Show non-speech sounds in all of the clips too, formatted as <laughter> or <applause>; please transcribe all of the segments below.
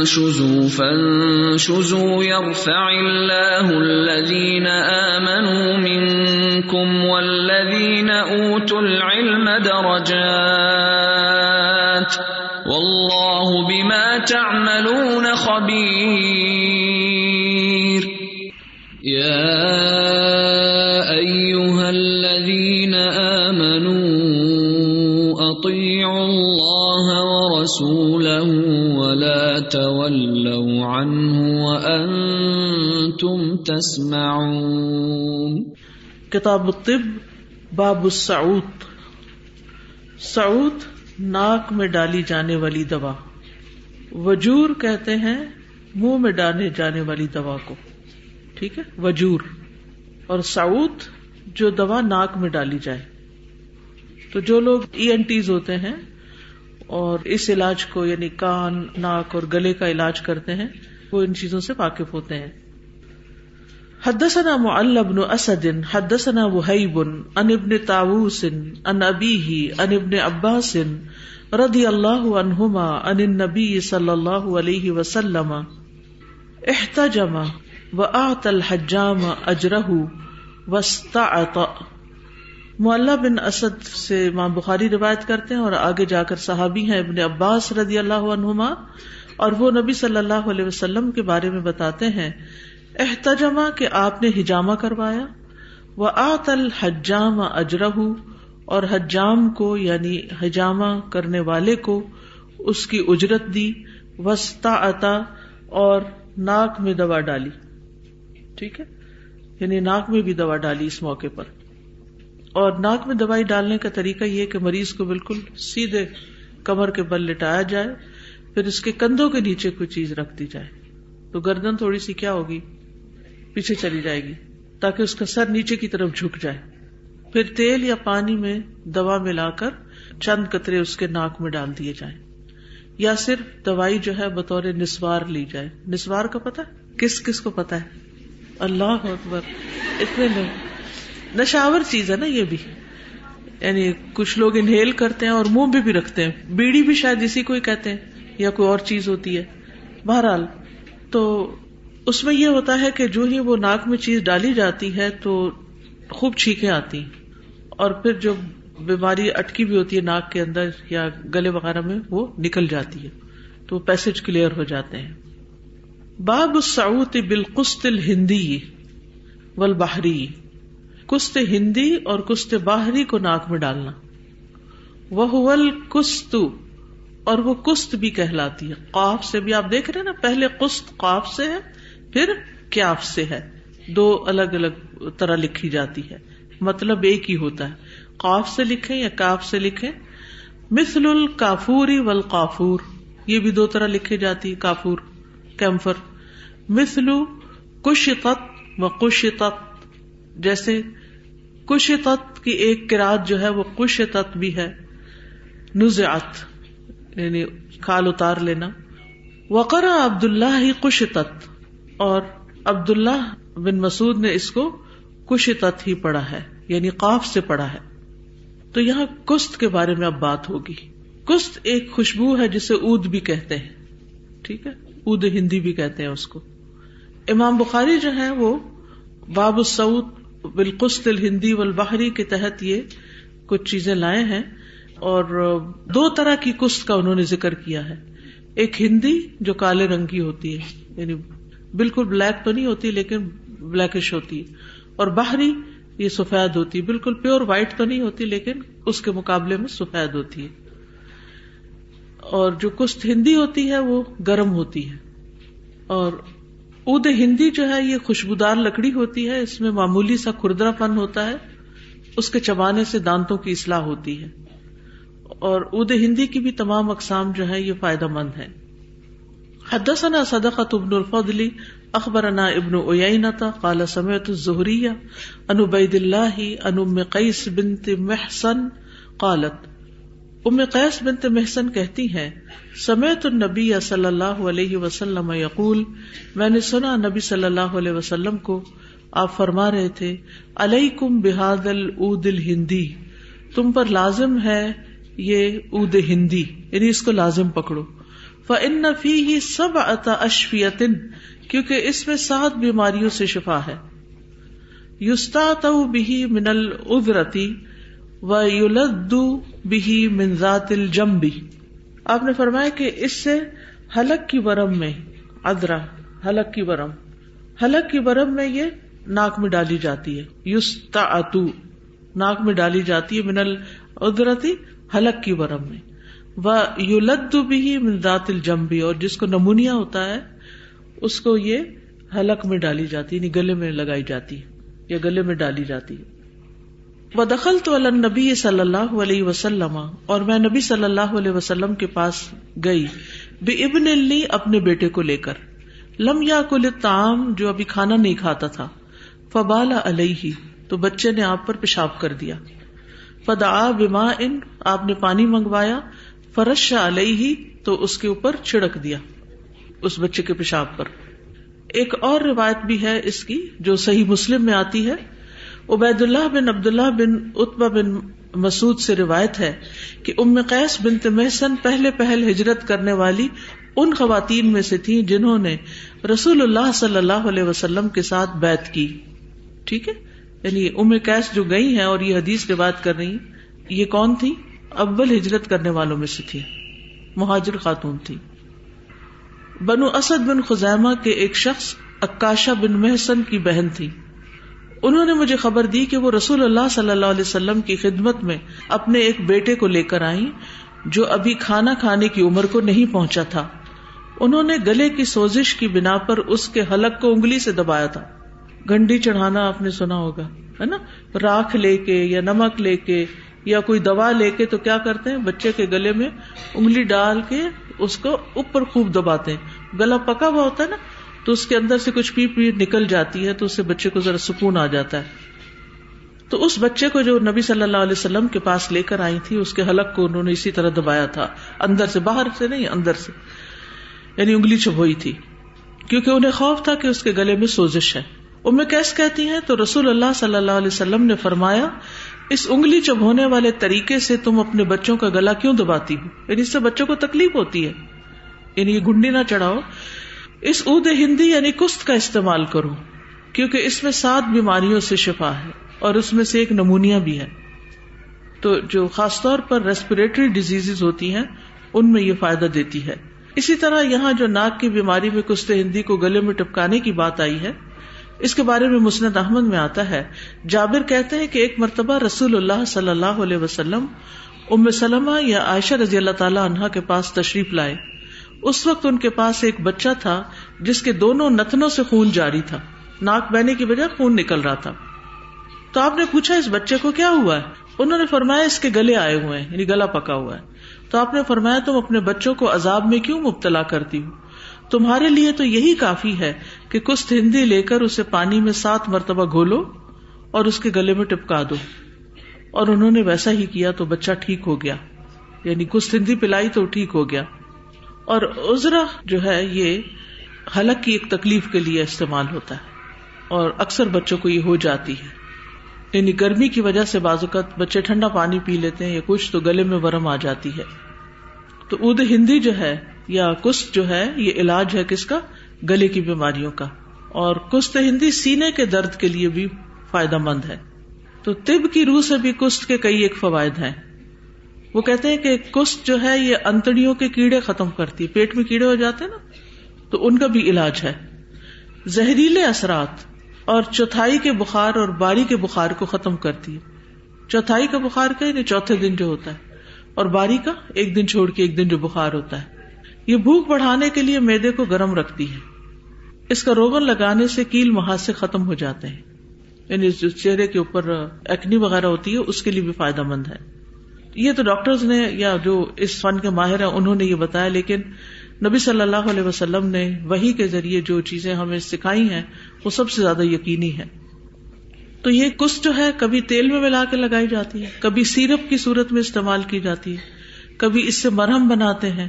والذين أوتوا العلم درجات والله بما تعملون خبير يا أيها الذين آمنوا أطيعوا الله ورسوله تم تسم کتاب طب باب ساؤتھ سعود ناک میں ڈالی جانے والی دوا وجور کہتے ہیں منہ میں ڈالے جانے والی دوا کو ٹھیک ہے وجور اور سعود جو دوا ناک میں ڈالی جائے تو جو لوگ ای این ٹیز ہوتے ہیں اور اس علاج کو یعنی کان ناک اور گلے کا علاج کرتے ہیں وہ ان چیزوں سے واقف ہوتے ہیں حدثنا حدثنا اسد ابن طاووس عن ابیہ عن ابن عباس رضی اللہ عنہما ان النبی صلی اللہ علیہ وسلم احتجم و الحجام اجرہ وستا معلّہ بن اسد سے ماں بخاری روایت کرتے ہیں اور آگے جا کر صحابی ہیں ابن عباس رضی اللہ عنہما اور وہ نبی صلی اللہ علیہ وسلم کے بارے میں بتاتے ہیں احتجما کے آپ نے ہجامہ کروایا وہ آت الحجام اجرہ اور حجام کو یعنی حجامہ کرنے والے کو اس کی اجرت دی وسطا عطا اور ناک میں دوا ڈالی ٹھیک ہے یعنی ناک میں بھی دوا ڈالی اس موقع پر اور ناک میں دوائی ڈالنے کا طریقہ یہ کہ مریض کو بالکل سیدھے کمر کے بل لٹایا جائے پھر اس کے کندھوں کے نیچے کوئی چیز رکھ دی جائے تو گردن تھوڑی سی کیا ہوگی پیچھے چلی جائے گی تاکہ اس کا سر نیچے کی طرف جھک جائے پھر تیل یا پانی میں دوا ملا کر چند کترے اس کے ناک میں ڈال دیے جائیں یا صرف دوائی جو ہے بطور نسوار لی جائے نسوار کا پتا کس کس کو پتا ہے اللہ اکبر اتنے نہیں نشاور چیز ہے نا یہ بھی یعنی کچھ لوگ انہیل کرتے ہیں اور منہ بھی بھی رکھتے ہیں بیڑی بھی شاید اسی کو ہی کہتے ہیں یا کوئی اور چیز ہوتی ہے بہرحال تو اس میں یہ ہوتا ہے کہ جو ہی وہ ناک میں چیز ڈالی جاتی ہے تو خوب چھینکیں آتی اور پھر جو بیماری اٹکی بھی ہوتی ہے ناک کے اندر یا گلے وغیرہ میں وہ نکل جاتی ہے تو پیسج کلیئر ہو جاتے ہیں باب السعوت بالقسط الہندی والبحری کست ہندی اور کست باہری کو ناک میں ڈالنا وہ کست اور وہ کست بھی کہلاتی ہے قاف سے بھی آپ دیکھ رہے نا پہلے کست قاف سے ہے پھر کیاف سے ہے دو الگ الگ طرح لکھی جاتی ہے مطلب ایک ہی ہوتا ہے قاف سے لکھے یا کاف سے مثل القافوری والقافور یہ بھی دو طرح لکھی جاتی ہے کافور کیمفر مثل کشقت و کشقت جیسے کش تت کی ایک کراط جو ہے وہ کش تت بھی ہے نزعت یعنی کھال اتار لینا وقرا عبد اللہ ہی کش تت اور عبد اللہ بن مسعد نے اس کو کش تت ہی پڑھا ہے یعنی قاف سے پڑھا ہے تو یہاں کشت کے بارے میں اب بات ہوگی کشت ایک خوشبو ہے جسے اد بھی کہتے ہیں ٹھیک ہے اد ہندی بھی کہتے ہیں اس کو امام بخاری جو ہے وہ باب سعود بالقست الہندی والبحری کے تحت یہ کچھ چیزیں لائے ہیں اور دو طرح کی کست کا انہوں نے ذکر کیا ہے ایک ہندی جو کالے رنگ کی ہوتی ہے یعنی بالکل بلیک تو نہیں ہوتی لیکن بلیکش ہوتی ہے اور باہری یہ سفید ہوتی ہے بالکل پیور وائٹ تو نہیں ہوتی لیکن اس کے مقابلے میں سفید ہوتی ہے اور جو کشت ہندی ہوتی ہے وہ گرم ہوتی ہے اور اد ہندی جو ہے یہ خوشبودار لکڑی ہوتی ہے اس میں معمولی سا کھردرا پن ہوتا ہے اس کے چبانے سے دانتوں کی اصلاح ہوتی ہے اور اد ہندی کی بھی تمام اقسام جو ہے یہ فائدہ مند ہے حدثنا صدقۃ ابن الفضلی اخبرنا ابن اینت قال سمعت الہری انو بید ام قیس بنت محسن قالت ام قیس بنت محسن کہتی ہیں سمیت النبی صلی اللہ علیہ وسلم یقول میں نے سنا نبی صلی اللہ علیہ وسلم کو آپ فرما رہے تھے علیکم بحاد العود الہندی تم پر لازم ہے یہ ہندی یعنی اس کو لازم پکڑو فن ہی سب اشفیتن کیونکہ اس میں سات بیماریوں سے شفا ہے یوستا بھی من العدرتی و یلدو بھی منزات الجم بھی آپ نے فرمایا کہ اس سے حلق کی برم میں ادرا حلق کی برم حلق کی برم میں یہ ناک میں ڈالی جاتی ہے یوستا اتو ناک میں ڈالی جاتی ہے منل ادرتی حلق کی برم میں و یلدو بھی منزات الجمبی اور جس کو نمونیا ہوتا ہے اس کو یہ حلق میں ڈالی جاتی یعنی گلے میں لگائی جاتی ہے یا گلے میں ڈالی جاتی ہے دخل تو نبی صلی اللہ علیہ وسلم اور میں نبی صلی اللہ علیہ وسلم کے پاس گئی بے ابن اپنے بیٹے کو لے کر لم یا کل تام جو ابھی کھانا نہیں کھاتا تھا فبال علیہ تو بچے نے آپ پر پیشاب کر دیا فدا با ان آپ نے پانی منگوایا فرش علیہ تو اس کے اوپر چھڑک دیا اس بچے کے پیشاب پر ایک اور روایت بھی ہے اس کی جو صحیح مسلم میں آتی ہے عبید اللہ بن عبد اللہ بن اتبا بن مسعود سے روایت ہے کہ ام قیس بن محسن پہلے پہل ہجرت کرنے والی ان خواتین میں سے تھیں جنہوں نے رسول اللہ صلی اللہ علیہ وسلم کے ساتھ بیت کی ٹھیک ہے یعنی ام قیس جو گئی ہیں اور یہ حدیث روایت بات کر رہی یہ کون تھی اول ہجرت کرنے والوں میں سے تھی مہاجر خاتون تھی بنو اسد بن خزیمہ کے ایک شخص عکاشا بن محسن کی بہن تھی انہوں نے مجھے خبر دی کہ وہ رسول اللہ صلی اللہ علیہ وسلم کی خدمت میں اپنے ایک بیٹے کو لے کر آئی جو ابھی کھانا کھانے کی عمر کو نہیں پہنچا تھا انہوں نے گلے کی سوزش کی بنا پر اس کے حلق کو انگلی سے دبایا تھا گنڈی چڑھانا آپ نے سنا ہوگا ہے نا راکھ لے کے یا نمک لے کے یا کوئی دوا لے کے تو کیا کرتے ہیں بچے کے گلے میں انگلی ڈال کے اس کو اوپر خوب دباتے ہیں گلا پکا ہوا ہوتا ہے نا تو اس کے اندر سے کچھ پی پی نکل جاتی ہے تو اس سے بچے کو ذرا سکون آ جاتا ہے تو اس بچے کو جو نبی صلی اللہ علیہ وسلم کے پاس لے کر آئی تھی اس کے حلق کو انہوں نے اسی طرح دبایا تھا اندر سے باہر سے نہیں اندر سے یعنی انگلی چبوئی تھی کیونکہ انہیں خوف تھا کہ اس کے گلے میں سوزش ہے ام کیس کہتی ہیں تو رسول اللہ صلی اللہ علیہ وسلم نے فرمایا اس انگلی چبھونے والے طریقے سے تم اپنے بچوں کا گلا کیوں دباتی ہو یعنی اس سے بچوں کو تکلیف ہوتی ہے یعنی یہ گنڈی نہ چڑھاؤ اس اد ہندی یعنی کست کا استعمال کرو کیونکہ اس میں سات بیماریوں سے شفا ہے اور اس میں سے ایک نمونیا بھی ہے تو جو خاص طور پر ریسپریٹری ڈیزیز ہوتی ہیں ان میں یہ فائدہ دیتی ہے اسی طرح یہاں جو ناک کی بیماری میں کست ہندی کو گلے میں ٹپکانے کی بات آئی ہے اس کے بارے میں مسند احمد میں آتا ہے جابر کہتے ہیں کہ ایک مرتبہ رسول اللہ صلی اللہ علیہ وسلم ام سلم یا عائشہ رضی اللہ تعالی عنہ کے پاس تشریف لائے اس وقت ان کے پاس ایک بچہ تھا جس کے دونوں نتنوں سے خون جاری تھا ناک بہنے کی وجہ خون نکل رہا تھا تو آپ نے پوچھا اس بچے کو کیا ہوا ہے انہوں نے فرمایا اس کے گلے آئے ہوئے ہیں یعنی گلا پکا ہوا ہے تو آپ نے فرمایا تم اپنے بچوں کو عذاب میں کیوں مبتلا کرتی ہوں تمہارے لیے تو یہی کافی ہے کہ کچھ ہندی لے کر اسے پانی میں سات مرتبہ گھولو اور اس کے گلے میں ٹپکا دو اور انہوں نے ویسا ہی کیا تو بچہ ٹھیک ہو گیا یعنی کچھ ہندی پلائی تو ٹھیک ہو گیا اور ازرا جو ہے یہ حلق کی ایک تکلیف کے لیے استعمال ہوتا ہے اور اکثر بچوں کو یہ ہو جاتی ہے یعنی گرمی کی وجہ سے بعض اوقات بچے ٹھنڈا پانی پی لیتے ہیں یا کچھ تو گلے میں ورم آ جاتی ہے تو اد ہندی جو ہے یا کست جو ہے یہ علاج ہے کس کا گلے کی بیماریوں کا اور کست ہندی سینے کے درد کے لیے بھی فائدہ مند ہے تو طب کی روح سے بھی کست کے کئی ایک فوائد ہیں وہ کہتے ہیں کہ کس جو ہے یہ انتڑیوں کے کیڑے ختم کرتی پیٹ میں کیڑے ہو جاتے ہیں نا تو ان کا بھی علاج ہے زہریلے اثرات اور چوتھائی کے بخار اور باری کے بخار کو ختم کرتی ہے چوتھائی کا بخار کا یعنی چوتھے دن جو ہوتا ہے اور باری کا ایک دن چھوڑ کے ایک دن جو بخار ہوتا ہے یہ بھوک بڑھانے کے لیے میدے کو گرم رکھتی ہے اس کا روگن لگانے سے کیل محاذ سے ختم ہو جاتے ہیں یعنی چہرے کے اوپر ایکنی وغیرہ ہوتی ہے اس کے لیے بھی فائدہ مند ہے یہ تو ڈاکٹر نے یا جو اس فن کے ماہر ہیں انہوں نے یہ بتایا لیکن نبی صلی اللہ علیہ وسلم نے وہی کے ذریعے جو چیزیں ہمیں سکھائی ہیں وہ سب سے زیادہ یقینی ہے تو یہ کس جو ہے کبھی تیل میں ملا کے لگائی جاتی ہے کبھی سیرپ کی صورت میں استعمال کی جاتی ہے کبھی اس سے مرہم بناتے ہیں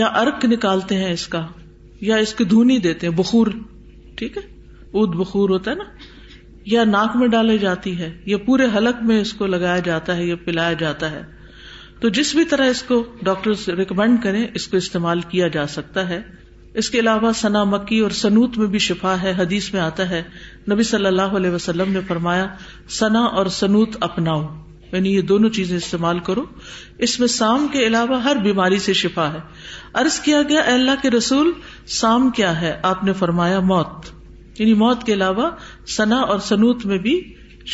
یا ارک نکالتے ہیں اس کا یا اس کی دھونی دیتے ہیں بخور ٹھیک ہے اد بخور ہوتا ہے نا یا ناک میں ڈالی جاتی ہے یا پورے حلق میں اس کو لگایا جاتا ہے یا پلایا جاتا ہے تو جس بھی طرح اس کو ڈاکٹر ریکمینڈ کرے اس کو استعمال کیا جا سکتا ہے اس کے علاوہ سنا مکی اور سنوت میں بھی شفا ہے حدیث میں آتا ہے نبی صلی اللہ علیہ وسلم نے فرمایا سنا اور سنوت اپناؤ یعنی یہ دونوں چیزیں استعمال کرو اس میں سام کے علاوہ ہر بیماری سے شفا ہے عرض کیا گیا اللہ کے رسول سام کیا ہے آپ نے فرمایا موت یعنی موت کے علاوہ سنا اور سنوت میں بھی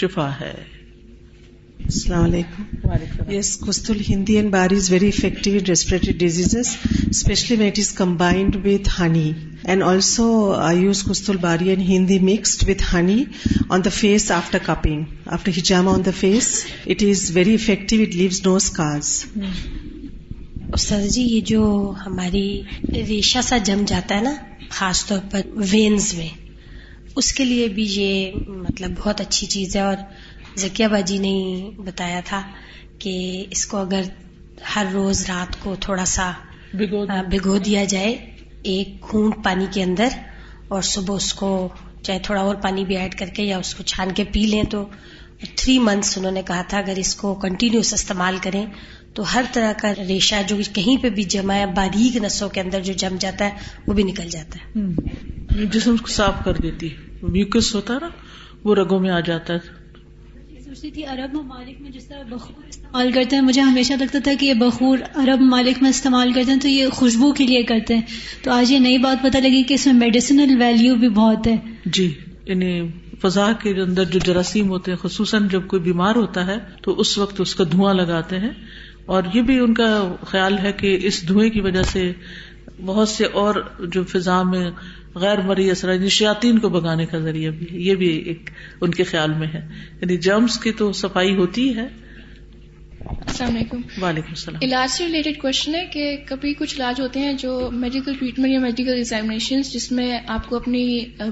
شفا ہے السلام علیکم یس کست ہندی and bar is very effective respiratory disease especially when it is combined with honey and also I use کستل باری and Hindi mixed with honey on the face after cupping after ہجاما on the face it is very effective it leaves no scars sir ji یہ جو ہماری ریشا سا جم جاتا ہے نا خاص طور پر وینز میں اس کے لیے بھی یہ مطلب بہت اچھی چیز ہے اور ذکیہ باجی نے بتایا تھا کہ اس کو اگر ہر روز رات کو تھوڑا سا بھگو دیا جائے ایک گھونٹ پانی کے اندر اور صبح اس کو چاہے تھوڑا اور پانی بھی ایڈ کر کے یا اس کو چھان کے پی لیں تو تھری منتھس انہوں نے کہا تھا اگر اس کو کنٹینیوس استعمال کریں تو ہر طرح کا ریشہ جو کہیں پہ بھی جمع ہے باریک نسوں کے اندر جو جم جاتا ہے وہ بھی نکل جاتا ہے جسم کو صاف کر دیتی ہے میوکس ہوتا ہے وہ رگوں میں آ جاتا عرب ممالک میں جس طرح بخور استعمال کرتے ہیں مجھے ہمیشہ لگتا تھا کہ یہ بخور عرب ممالک میں استعمال کرتے ہیں تو یہ خوشبو کے لیے کرتے ہیں تو آج یہ نئی بات پتہ لگی کہ اس میں میڈیسنل ویلیو بھی بہت ہے جی انہیں یعنی فضا کے اندر جو جراثیم ہوتے ہیں خصوصاً جب کوئی بیمار ہوتا ہے تو اس وقت اس کا دھواں لگاتے ہیں اور یہ بھی ان کا خیال ہے کہ اس دھوئیں کی وجہ سے بہت سے اور جو فضا میں غیر مری شیاتین کو بگانے کا ذریعہ بھی یہ بھی ایک ان کے خیال میں ہے یعنی جرمس کی تو صفائی ہوتی ہے السلام علیکم وعلیکم السلام علاج سے ریلیٹڈ کوشچن ہے کہ کبھی کچھ علاج ہوتے ہیں جو میڈیکل ٹریٹمنٹ یا میڈیکل ایگزامینیشن جس میں آپ کو اپنی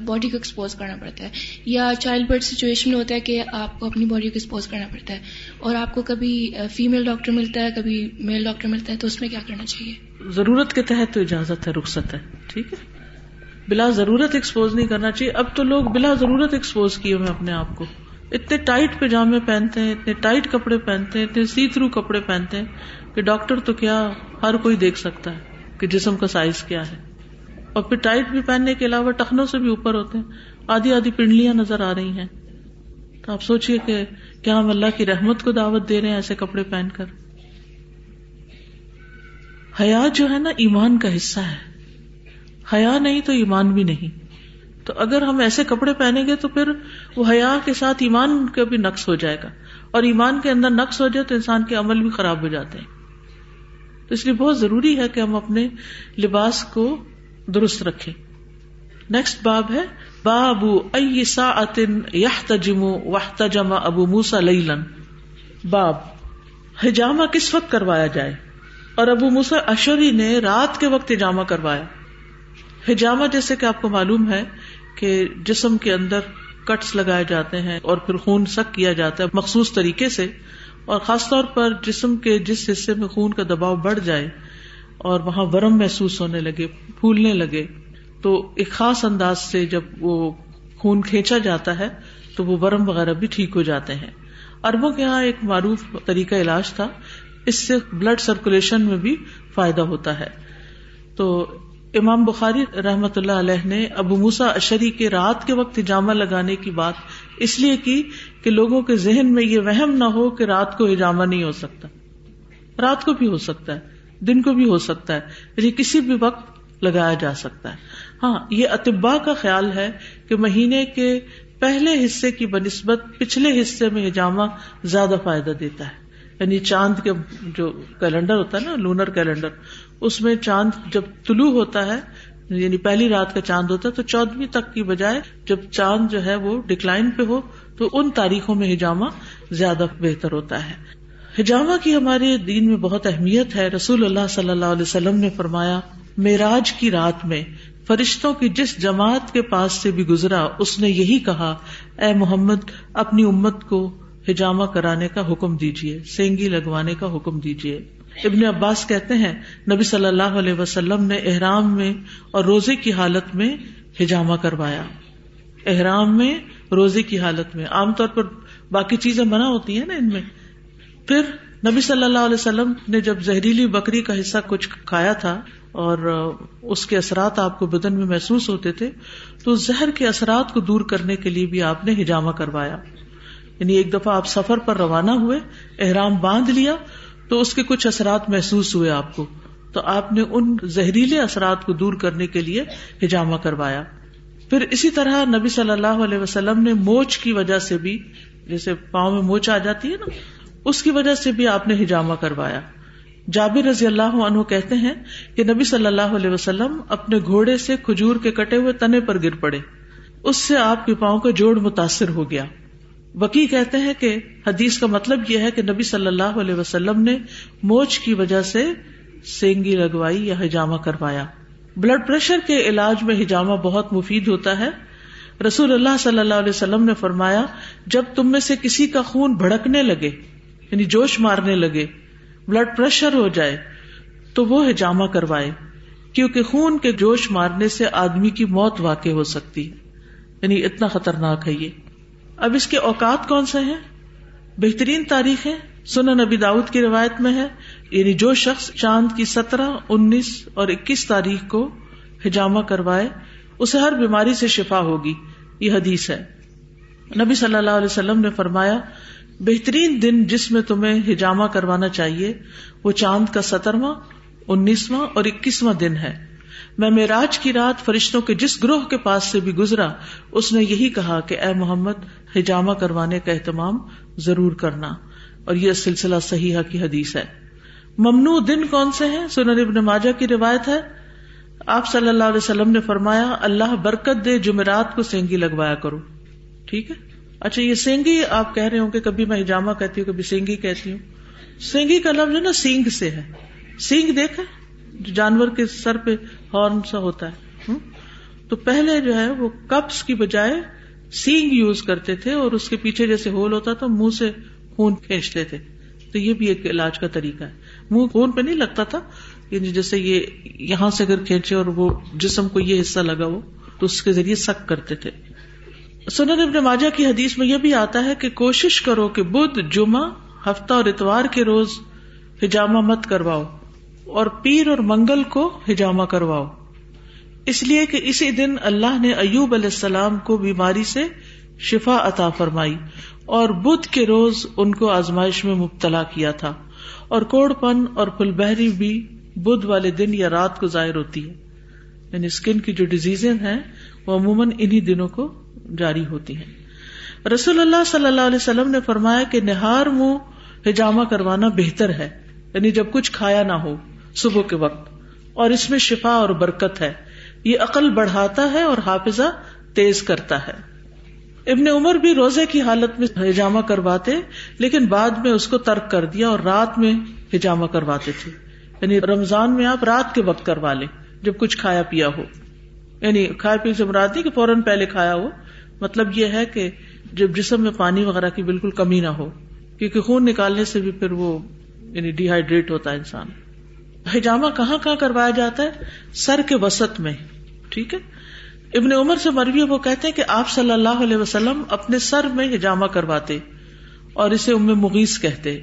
باڈی کو ایکسپوز کرنا پڑتا ہے یا چائلڈ برتھ سچویشن میں ہوتا ہے کہ آپ کو اپنی باڈی کو ایکسپوز کرنا پڑتا ہے اور آپ کو کبھی فیمیل ڈاکٹر ملتا ہے کبھی میل ڈاکٹر ملتا ہے تو اس میں کیا کرنا چاہیے ضرورت کے تحت تو اجازت ہے رخصت ہے ٹھیک ہے بلا ضرورت ایکسپوز نہیں کرنا چاہیے اب تو لوگ بلا ضرورت ایکسپوز کیے ہوئے اپنے آپ کو اتنے ٹائٹ پیجامے پہنتے ہیں اتنے ٹائٹ کپڑے پہنتے ہیں اتنے سی تھرو کپڑے پہنتے ہیں کہ ڈاکٹر تو کیا ہر کوئی دیکھ سکتا ہے کہ جسم کا سائز کیا ہے اور پھر ٹائٹ بھی پہننے کے علاوہ ٹخنوں سے بھی اوپر ہوتے ہیں آدھی آدھی پنڈلیاں نظر آ رہی ہیں تو آپ سوچیے کہ کیا ہم اللہ کی رحمت کو دعوت دے رہے ہیں ایسے کپڑے پہن کر حیات جو ہے نا ایمان کا حصہ ہے حیا نہیں تو ایمان بھی نہیں تو اگر ہم ایسے کپڑے پہنیں گے تو پھر وہ حیا کے ساتھ ایمان کا بھی نقص ہو جائے گا اور ایمان کے اندر نقص ہو جائے تو انسان کے عمل بھی خراب ہو جاتے ہیں تو اس لیے بہت ضروری ہے کہ ہم اپنے لباس کو درست رکھے نیکسٹ باب ہے بابو ائی ساطن یا تجمو واہ تجمہ ابو موسا لن باب ہجامہ کس وقت کروایا جائے اور ابو موسا اشوری نے رات کے وقت ہجامہ کروایا ہجامہ جیسے کہ آپ کو معلوم ہے کہ جسم کے اندر کٹس لگائے جاتے ہیں اور پھر خون سک کیا جاتا ہے مخصوص طریقے سے اور خاص طور پر جسم کے جس حصے میں خون کا دباؤ بڑھ جائے اور وہاں ورم محسوس ہونے لگے پھولنے لگے تو ایک خاص انداز سے جب وہ خون کھینچا جاتا ہے تو وہ ورم وغیرہ بھی ٹھیک ہو جاتے ہیں اربوں کے یہاں ایک معروف طریقہ علاج تھا اس سے بلڈ سرکولیشن میں بھی فائدہ ہوتا ہے تو امام بخاری رحمت اللہ علیہ نے ابو موسا اشری کے رات کے وقت ہجامہ لگانے کی بات اس لیے کی کہ لوگوں کے ذہن میں یہ وہم نہ ہو کہ رات کو ہجامہ نہیں ہو سکتا رات کو بھی ہو سکتا ہے دن کو بھی ہو سکتا ہے کسی بھی وقت لگایا جا سکتا ہے ہاں یہ اتبا کا خیال ہے کہ مہینے کے پہلے حصے کی بنسبت پچھلے حصے میں ہجامہ زیادہ فائدہ دیتا ہے یعنی چاند کے جو کیلنڈر ہوتا ہے نا لونر کیلنڈر اس میں چاند جب طلوع ہوتا ہے یعنی پہلی رات کا چاند ہوتا ہے تو چودہ تک کی بجائے جب چاند جو ہے وہ ڈکلائن پہ ہو تو ان تاریخوں میں ہجامہ زیادہ بہتر ہوتا ہے ہجامہ کی ہمارے دین میں بہت اہمیت ہے رسول اللہ صلی اللہ علیہ وسلم نے فرمایا معراج کی رات میں فرشتوں کی جس جماعت کے پاس سے بھی گزرا اس نے یہی کہا اے محمد اپنی امت کو ہجامہ کرانے کا حکم دیجیے سینگی لگوانے کا حکم دیجیے ابن عباس کہتے ہیں نبی صلی اللہ علیہ وسلم نے احرام میں اور روزے کی حالت میں ہجامہ کروایا احرام میں روزے کی حالت میں عام طور پر باقی چیزیں منع ہوتی ہیں نا ان میں پھر نبی صلی اللہ علیہ وسلم نے جب زہریلی بکری کا حصہ کچھ کھایا تھا اور اس کے اثرات آپ کو بدن میں محسوس ہوتے تھے تو زہر کے اثرات کو دور کرنے کے لیے بھی آپ نے ہجامہ کروایا یعنی ایک دفعہ آپ سفر پر روانہ ہوئے احرام باندھ لیا تو اس کے کچھ اثرات محسوس ہوئے آپ کو تو آپ نے ان زہریلے اثرات کو دور کرنے کے لیے ہجامہ کروایا پھر اسی طرح نبی صلی اللہ علیہ وسلم نے موچ کی وجہ سے بھی جیسے پاؤں میں موچ آ جاتی ہے نا اس کی وجہ سے بھی آپ نے ہجامہ کروایا جابر رضی اللہ عنہ کہتے ہیں کہ نبی صلی اللہ علیہ وسلم اپنے گھوڑے سے کھجور کے کٹے ہوئے تنے پر گر پڑے اس سے آپ کے پاؤں کا جوڑ متاثر ہو گیا وکی کہتے ہیں کہ حدیث کا مطلب یہ ہے کہ نبی صلی اللہ علیہ وسلم نے موچ کی وجہ سے سینگی لگوائی یا ہجامہ کروایا بلڈ پریشر کے علاج میں ہجامہ بہت مفید ہوتا ہے رسول اللہ صلی اللہ علیہ وسلم نے فرمایا جب تم میں سے کسی کا خون بھڑکنے لگے یعنی جوش مارنے لگے بلڈ پریشر ہو جائے تو وہ ہجامہ کروائے کیونکہ خون کے جوش مارنے سے آدمی کی موت واقع ہو سکتی یعنی اتنا خطرناک ہے یہ اب اس کے اوقات کون سے ہیں بہترین تاریخ سنن نبی داؤد کی روایت میں ہے یعنی جو شخص چاند کی سترہ انیس اور اکیس تاریخ کو ہجامہ کروائے اسے ہر بیماری سے شفا ہوگی یہ حدیث ہے نبی صلی اللہ علیہ وسلم نے فرمایا بہترین دن جس میں تمہیں ہجامہ کروانا چاہیے وہ چاند کا سترواں انیسواں اور اکیسواں دن ہے میں میراج کی رات فرشتوں کے جس گروہ کے پاس سے بھی گزرا اس نے یہی کہا کہ اے محمد ہجامہ کروانے کا اہتمام ضرور کرنا اور یہ سلسلہ صحیح کی حدیث ہے ممنوع دن کون سے ہیں سنن ابن ماجہ کی روایت ہے آپ صلی اللہ علیہ وسلم نے فرمایا اللہ برکت دے جمعرات کو سینگی لگوایا کرو ٹھیک ہے اچھا یہ سینگی آپ کہہ رہے ہوں کہ کبھی میں ہجامہ کہتی ہوں کبھی سینگی کہتی ہوں سینگی کا لفظ نا سینگ سے ہے سینگ دیکھا جو جانور کے سر پہ ہارن سا ہوتا ہے تو پہلے جو ہے وہ کپس کی بجائے سینگ یوز کرتے تھے اور اس کے پیچھے جیسے ہول ہوتا تھا منہ سے خون کھینچتے تھے تو یہ بھی ایک علاج کا طریقہ ہے منہ خون پہ نہیں لگتا تھا یعنی جیسے یہ یہاں سے اگر کھینچے اور وہ جسم کو یہ حصہ لگا ہو تو اس کے ذریعے سک کرتے تھے سنن ابن ماجا کی حدیث میں یہ بھی آتا ہے کہ کوشش کرو کہ بدھ جمعہ ہفتہ اور اتوار کے روز ہجامہ مت کرواؤ اور پیر اور منگل کو ہجامہ کرواؤ اس لیے کہ اسی دن اللہ نے ایوب علیہ السلام کو بیماری سے شفا عطا فرمائی اور بدھ کے روز ان کو آزمائش میں مبتلا کیا تھا اور کوڑ پن اور پل بہری بھی بدھ والے دن یا رات کو ظاہر ہوتی ہے یعنی اسکن کی جو ڈیزیز ہیں وہ عموماً انہی دنوں کو جاری ہوتی ہیں رسول اللہ صلی اللہ علیہ وسلم نے فرمایا کہ نہار منہ ہجامہ کروانا بہتر ہے یعنی جب کچھ کھایا نہ ہو صبح کے وقت اور اس میں شفا اور برکت ہے یہ عقل بڑھاتا ہے اور حافظہ تیز کرتا ہے ابن عمر بھی روزے کی حالت میں ہجامہ کرواتے لیکن بعد میں اس کو ترک کر دیا اور رات میں ہجامہ کرواتے تھے یعنی رمضان میں آپ رات کے وقت کروا لیں جب کچھ کھایا پیا ہو یعنی کھایا نہیں کہ فوراً پہلے کھایا ہو مطلب یہ ہے کہ جب جسم میں پانی وغیرہ کی بالکل کمی نہ ہو کیونکہ خون نکالنے سے بھی پھر وہ یعنی ڈی ہائیڈریٹ ہوتا ہے انسان حجامہ کہاں کہاں کروایا جاتا ہے سر کے وسط میں ٹھیک ہے ابن عمر سے مروی وہ کہتے ہیں کہ آپ صلی اللہ علیہ وسلم اپنے سر میں حجامہ کرواتے اور اسے ام مغیث کہتے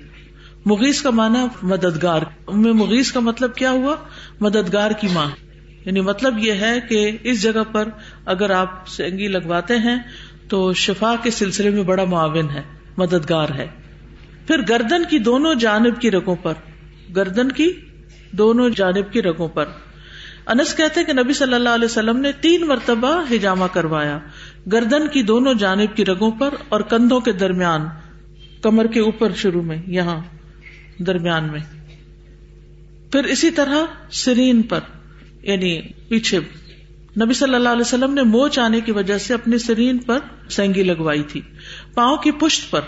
مغیث کا معنی مددگار ام مغیث کا مطلب کیا ہوا مددگار کی ماں یعنی مطلب یہ ہے کہ اس جگہ پر اگر آپ سینگی لگواتے ہیں تو شفا کے سلسلے میں بڑا معاون ہے مددگار ہے پھر گردن کی دونوں جانب کی رگوں پر گردن کی دونوں جانب کی رگوں پر انس کہتے کہ نبی صلی اللہ علیہ وسلم نے تین مرتبہ ہجامہ کروایا گردن کی دونوں جانب کی رگوں پر اور کندھوں کے درمیان کمر کے اوپر شروع میں یہاں درمیان میں پھر اسی طرح سرین پر یعنی پیچھے نبی صلی اللہ علیہ وسلم نے موچ آنے کی وجہ سے اپنے سرین پر سینگی لگوائی تھی پاؤں کی پشت پر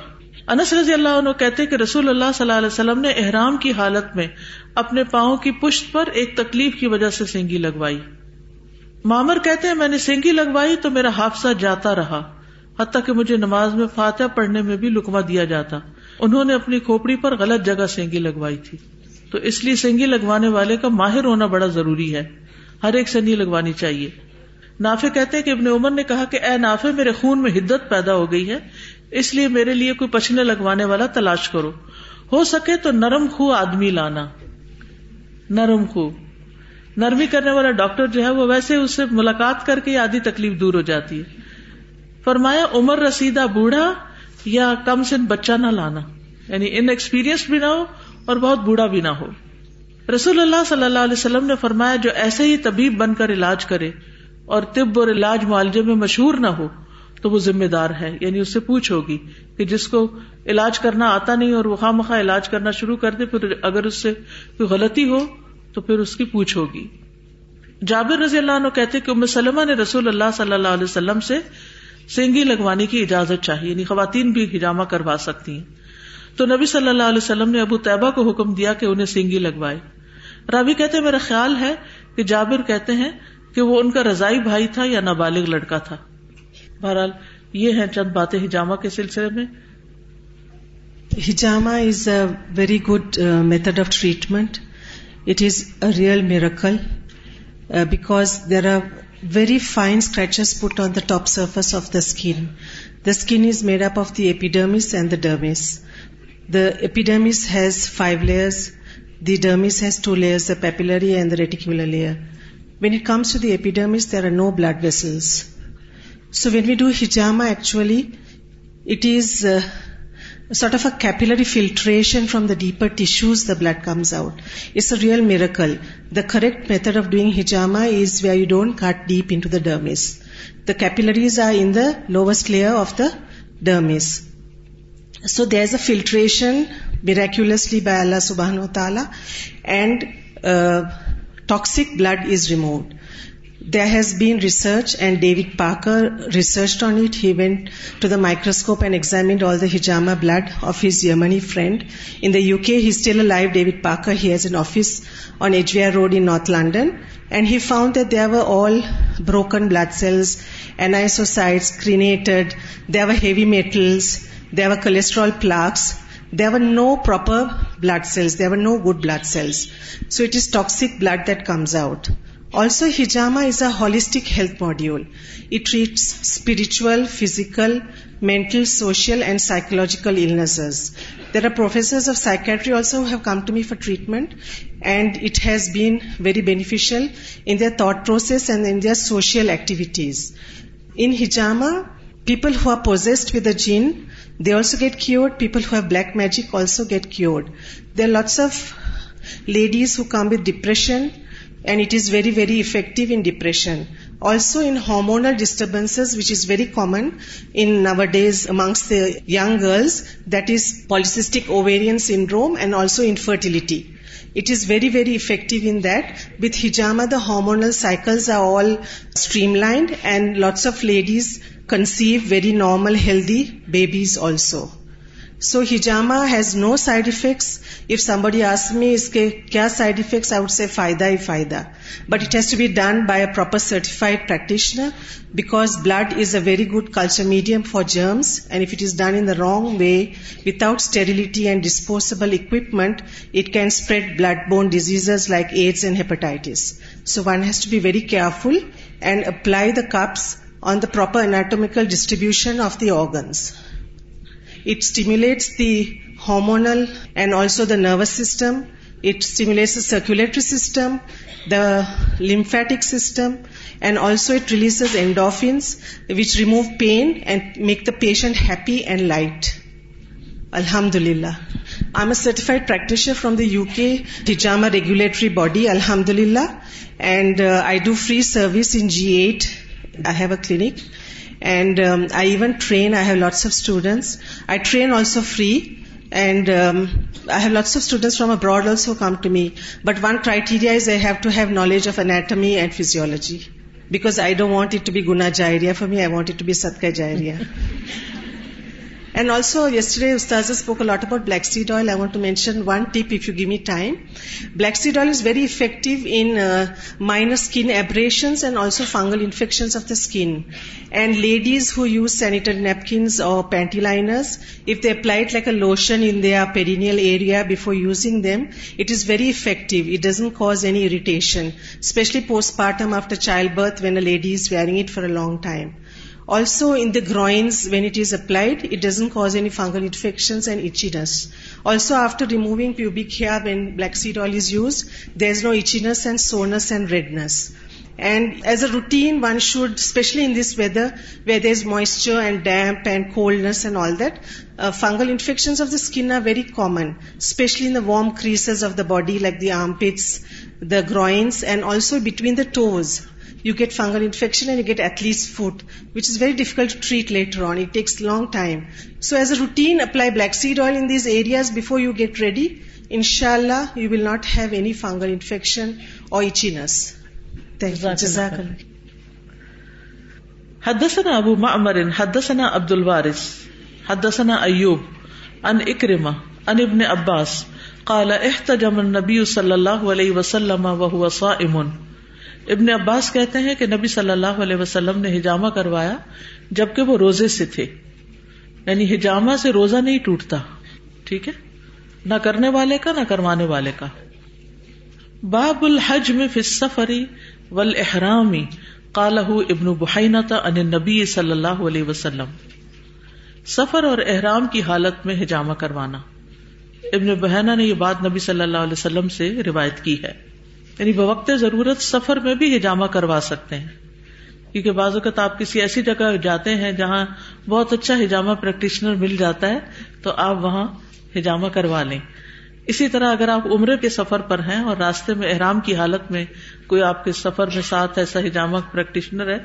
انس رضی اللہ عنہ کہتے کہ رسول اللہ اللہ صلی علیہ وسلم نے احرام کی حالت میں اپنے پاؤں کی پشت پر ایک تکلیف کی وجہ سے سینگی لگوائی مامر کہتے ہیں میں نے سینگی لگوائی تو میرا حادثہ جاتا رہا حتیٰ کہ مجھے نماز میں فاتح پڑھنے میں بھی لکما دیا جاتا انہوں نے اپنی کھوپڑی پر غلط جگہ سینگی لگوائی تھی تو اس لیے سینگی لگوانے والے کا ماہر ہونا بڑا ضروری ہے ہر ایک سینگی لگوانی چاہیے نافے کہتے ہیں کہ ابن عمر نے کہا کہ اے نافے میرے خون میں حدت پیدا ہو گئی ہے اس لیے میرے لیے کوئی پچھنے لگوانے والا تلاش کرو ہو سکے تو نرم خو آدمی لانا نرم خو نرمی کرنے والا ڈاکٹر جو ہے وہ ویسے اس سے ملاقات کر کے آدھی تکلیف دور ہو جاتی ہے فرمایا عمر رسیدہ بوڑھا یا کم سن بچہ نہ لانا یعنی ان ایکسپیرئنس بھی نہ ہو اور بہت بوڑھا بھی نہ ہو رسول اللہ صلی اللہ علیہ وسلم نے فرمایا جو ایسے ہی طبیب بن کر علاج کرے اور طب اور علاج معالجے میں مشہور نہ ہو تو وہ ذمہ دار ہے یعنی اس سے پوچھ ہوگی کہ جس کو علاج کرنا آتا نہیں اور وہ خواہ مخواہ علاج کرنا شروع کر دے پھر اگر اس سے کوئی غلطی ہو تو پھر اس کی پوچھ ہوگی جابر رضی اللہ عنہ کہتے کہ نے رسول اللہ صلی اللہ علیہ وسلم سے سینگی لگوانے کی اجازت چاہیے یعنی خواتین بھی ہجامہ کروا سکتی ہیں تو نبی صلی اللہ علیہ وسلم نے ابو طیبہ کو حکم دیا کہ انہیں سینگی لگوائے رابی کہتے میرا خیال ہے کہ جابر کہتے ہیں کہ وہ ان کا رضائی بھائی تھا یا نابالغ لڑکا تھا بہرحال یہ ہیں چند باتیں ہجامہ کے سلسلے میں ہجامہ is a very good method of treatment it is a real miracle because there are very fine scratches put on the top surface of the skin the skin is made up of the epidermis and the dermis the epidermis has five layers the dermis has two layers papillary and the reticular layer when it comes to the epidermis there are no blood vessels So when we do hijama, actually, it is uh, sort of a capillary filtration from the deeper tissues. The blood comes out. It's a real miracle. The correct method of doing hijama is where you don't cut deep into the dermis. The capillaries are in the lowest layer of the dermis. So there's a filtration miraculously by Allah subhanahu wa ta'ala, and uh, toxic blood is removed. There has been research, and David Parker researched on it. He went to the microscope and examined all the Hijama blood of his Yemeni friend. In the UK, he's still alive, David Parker. He has an office on Edgware Road in North London. And he found that there were all broken blood cells, anisocytes, crenated. There were heavy metals. There were cholesterol plaques. There were no proper blood cells. There were no good blood cells. So it is toxic blood that comes out. Also, Hijama is a holistic health module. It treats spiritual, physical, mental, social and psychological illnesses. There are professors of psychiatry also who have come to me for treatment, and it has been very beneficial in their thought process and in their social activities. In Hijama, people who are possessed with a jinn, they also get cured. People who have black magic also get cured. There are lots of ladies who come with depression, and it is very, very effective in depression. Also in hormonal disturbances, which is very common in nowadays amongst the young girls, that is polycystic ovarian syndrome and also infertility. It is very, very effective in that. With Hijama, the hormonal cycles are all streamlined and lots of ladies conceive very normal, healthy babies also. So ہجاما has no side effects if somebody asks me اس کے کیا side effects I would say فائدہ ہی فائدہ but it has to be done by a proper certified practitioner because blood is a very good culture medium for germs and if it is done in the wrong way without sterility and disposable equipment it can spread blood borne diseases like AIDS and hepatitis so one has to be very careful and apply the cups on the proper anatomical distribution of the organs It stimulates the hormonal and also the nervous system. It stimulates the circulatory system, the lymphatic system, and also it releases endorphins, which remove pain and make the patient happy and light. Alhamdulillah. I'm a certified practitioner from the UK, Hijama regulatory body, Alhamdulillah. And uh, I do free service in G8. I have a clinic. And um, I even train. I have lots of students. I train also free. And um, I have lots of students from abroad also come to me. But one criteria is I have to have knowledge of anatomy and physiology. Because I don't want it to be Guna Jairiya for me. I want it to be Sadka Jairiya. <laughs> And also yesterday Ustaza spoke a lot about black seed oil. I want to mention one tip if you give me time. Black seed oil is very effective in uh, minor skin abrasions and also fungal infections of the skin. And ladies who use sanitary napkins or panty liners, if they apply it like a lotion in their perineal area before using them, it is very effective. It doesn't cause any irritation, especially postpartum after childbirth when a lady is wearing it for a long time. Also in the groins, when it is applied, it doesn't cause any fungal infections and itchiness. Also after removing pubic hair when black seed oil is used, there is no itchiness and soreness and redness. And as a routine, one should, especially in this weather where there is moisture and damp and coldness and all that, uh, fungal infections of the skin are very common, especially in the warm creases of the body like the armpits, the groins, and also between the toes. You get fungal infection and you get athlete's foot which is very difficult to treat later on it takes long time so as a routine apply black seed oil in these areas before you get ready ان شاء اللہ you will not have any fungal infection اور itchiness حدثنا ابو معمر حدثنا عبد الوارث حدثنا ایوب ان اکرما ان ابن عباس قال احتجم النبي صلی اللہ علیہ وسلم وهو صائم ابن عباس کہتے ہیں کہ نبی صلی اللہ علیہ وسلم نے ہجامہ کروایا جبکہ وہ روزے سے تھے یعنی ہجامہ سے روزہ نہیں ٹوٹتا ٹھیک ہے نہ کرنے والے کا نہ کروانے والے کا باب الحج میں کالہ ابن بحائنا ان نبی صلی اللہ علیہ وسلم سفر اور احرام کی حالت میں ہجامہ کروانا ابن بہنا نے یہ بات نبی صلی اللہ علیہ وسلم سے روایت کی ہے یعنی بوقت ضرورت سفر میں بھی ہجامہ کروا سکتے ہیں کیونکہ بعض اوقات آپ کسی ایسی جگہ جاتے ہیں جہاں بہت اچھا ہجامہ پریکٹیشنر مل جاتا ہے تو آپ وہاں ہجامہ کروا لیں اسی طرح اگر آپ عمرے کے سفر پر ہیں اور راستے میں احرام کی حالت میں کوئی آپ کے سفر میں ساتھ ایسا ہجامہ پریکٹیشنر ہے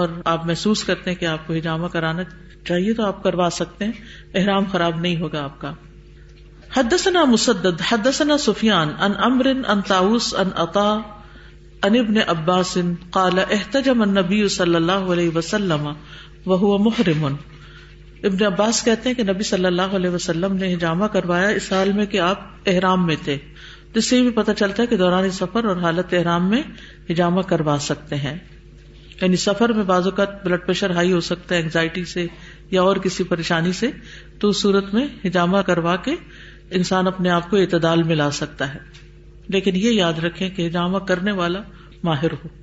اور آپ محسوس کرتے ہیں کہ آپ کو ہجامہ کرانا چاہیے تو آپ کروا سکتے ہیں احرام خراب نہیں ہوگا آپ کا حدثنا مسدد حدثنا سفیان ان ان ان امر تاؤس عباس احتجم صلی اللہ علیہ وسلم وسلم محرم ابن عباس کہتے کہ نبی صلی اللہ علیہ نے ہجامہ کروایا اس حال میں کہ آپ احرام میں تھے جس سے بھی پتہ چلتا ہے کہ دوران سفر اور حالت احرام میں ہجامہ کروا سکتے ہیں یعنی سفر میں بعض اوقات بلڈ پریشر ہائی ہو سکتا ہے اینگزائٹی سے یا اور کسی پریشانی سے تو اس صورت میں ہجامہ کروا کے انسان اپنے آپ کو اعتدال میں لا سکتا ہے لیکن یہ یاد رکھیں کہ جامع کرنے والا ماہر ہو